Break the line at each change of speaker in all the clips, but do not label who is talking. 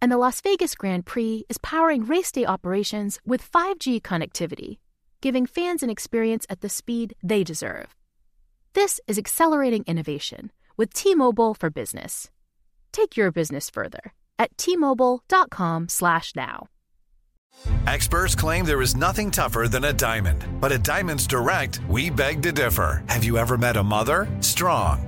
and the Las Vegas Grand Prix is powering race day operations with 5G connectivity, giving fans an experience at the speed they deserve. This is accelerating innovation with T-Mobile for Business. Take your business further at t-mobile.com/now.
Experts claim there is nothing tougher than a diamond, but at Diamonds Direct, we beg to differ. Have you ever met a mother? Strong,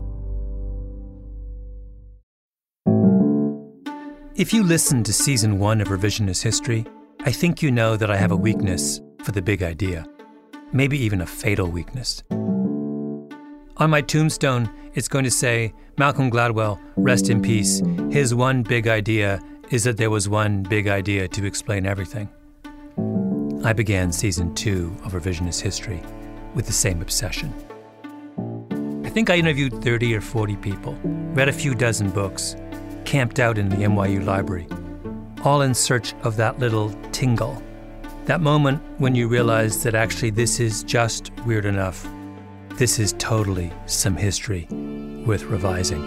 If you listen to season one of Revisionist History, I think you know that I have a weakness for the big idea, maybe even a fatal weakness. On my tombstone, it's going to say, Malcolm Gladwell, rest in peace. His one big idea is that there was one big idea to explain everything. I began season two of Revisionist History with the same obsession. I think I interviewed 30 or 40 people, read a few dozen books, camped out in the NYU library, all in search of that little tingle, that moment when you realize that actually this is just weird enough. This is totally some history with revising.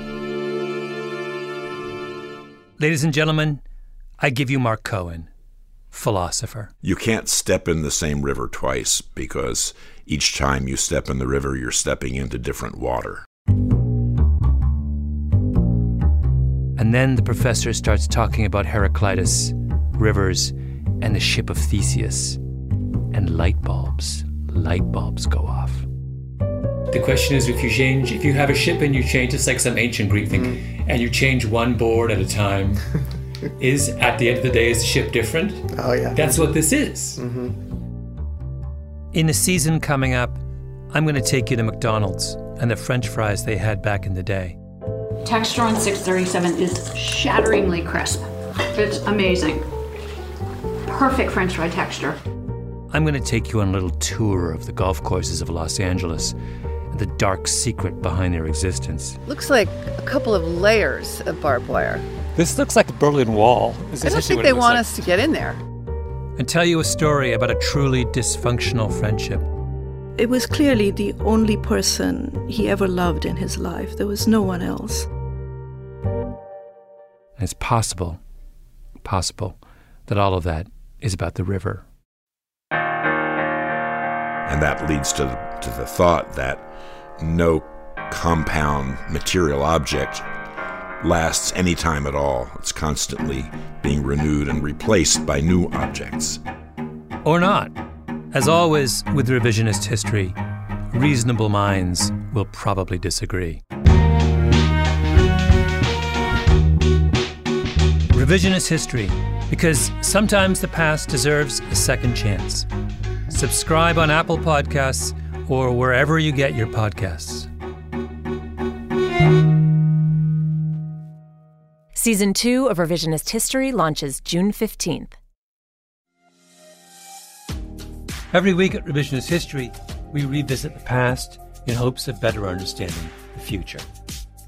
Ladies and gentlemen, I give you Mark Cohen, philosopher.
You can't step in the same river twice because each time you step in the river, you're stepping into different water.
And then the professor starts talking about Heraclitus, rivers, and the ship of Theseus. And light bulbs, light bulbs go off. The question is if you change, if you have a ship and you change, it's like some ancient Greek thing, mm. and you change one board at a time, is at the end of the day, is the ship different?
Oh, yeah.
That's what this is. Mm-hmm. In the season coming up, I'm going to take you to McDonald's and the french fries they had back in the day.
Textron 637 is shatteringly crisp. It's amazing. Perfect french fry texture.
I'm going to take you on a little tour of the golf courses of Los Angeles and the dark secret behind their existence.
Looks like a couple of layers of barbed wire.
This looks like the Berlin Wall.
I don't think they want
like.
us to get in there.
And tell you a story about a truly dysfunctional friendship.
It was clearly the only person he ever loved in his life. There was no one else.
It's possible, possible, that all of that is about the river.
And that leads to the, to the thought that no compound material object lasts any time at all. It's constantly being renewed and replaced by new objects.
Or not. As always with revisionist history, reasonable minds will probably disagree. Revisionist history, because sometimes the past deserves a second chance. Subscribe on Apple Podcasts or wherever you get your podcasts.
Season 2 of Revisionist History launches June 15th.
Every week at Revisionist History, we revisit the past in hopes of better understanding the future.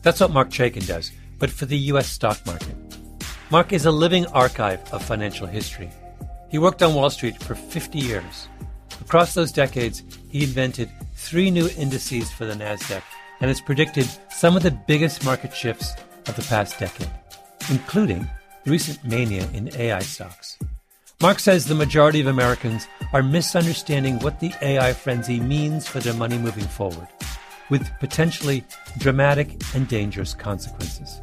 That's what Marc Chaikin does, but for the U.S. stock market. Mark is a living archive of financial history. He worked on Wall Street for 50 years. Across those decades, he invented three new indices for the NASDAQ and has predicted some of the biggest market shifts of the past decade, including the recent mania in AI stocks. Marc says the majority of Americans are misunderstanding what the AI frenzy means for their money moving forward, with potentially dramatic and dangerous consequences.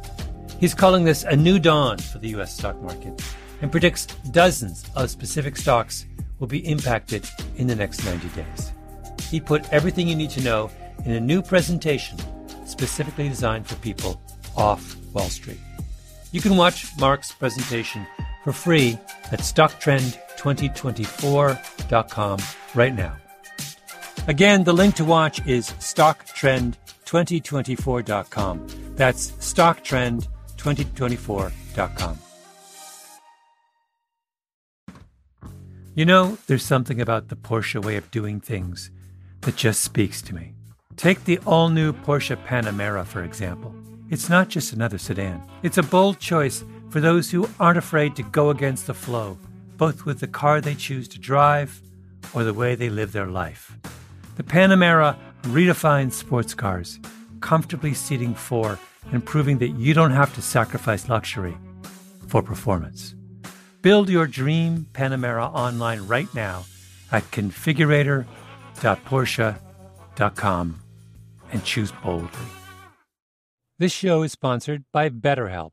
He's calling this a new dawn for the U.S. stock market and predicts dozens of specific stocks will be impacted in the next 90 days. He put everything you need to know in a new presentation specifically designed for people off Wall Street. You can watch Marc's presentation for free at stocktrend2024.com right now. Again, the link to watch is stocktrend2024.com. That's stocktrend2024.com. You know, there's something about the Porsche way of doing things that just speaks to me. Take the all new Porsche Panamera, for example. It's not just another sedan, it's a bold choice for those who aren't afraid to go against the flow, both with the car they choose to drive or the way they live their life. The Panamera redefines sports cars, comfortably seating four and proving that you don't have to sacrifice luxury for performance. Build your dream Panamera online right now at configurator.porsche.com and choose boldly. This show is sponsored by BetterHelp.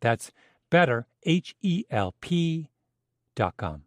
That's better, H E L P.com.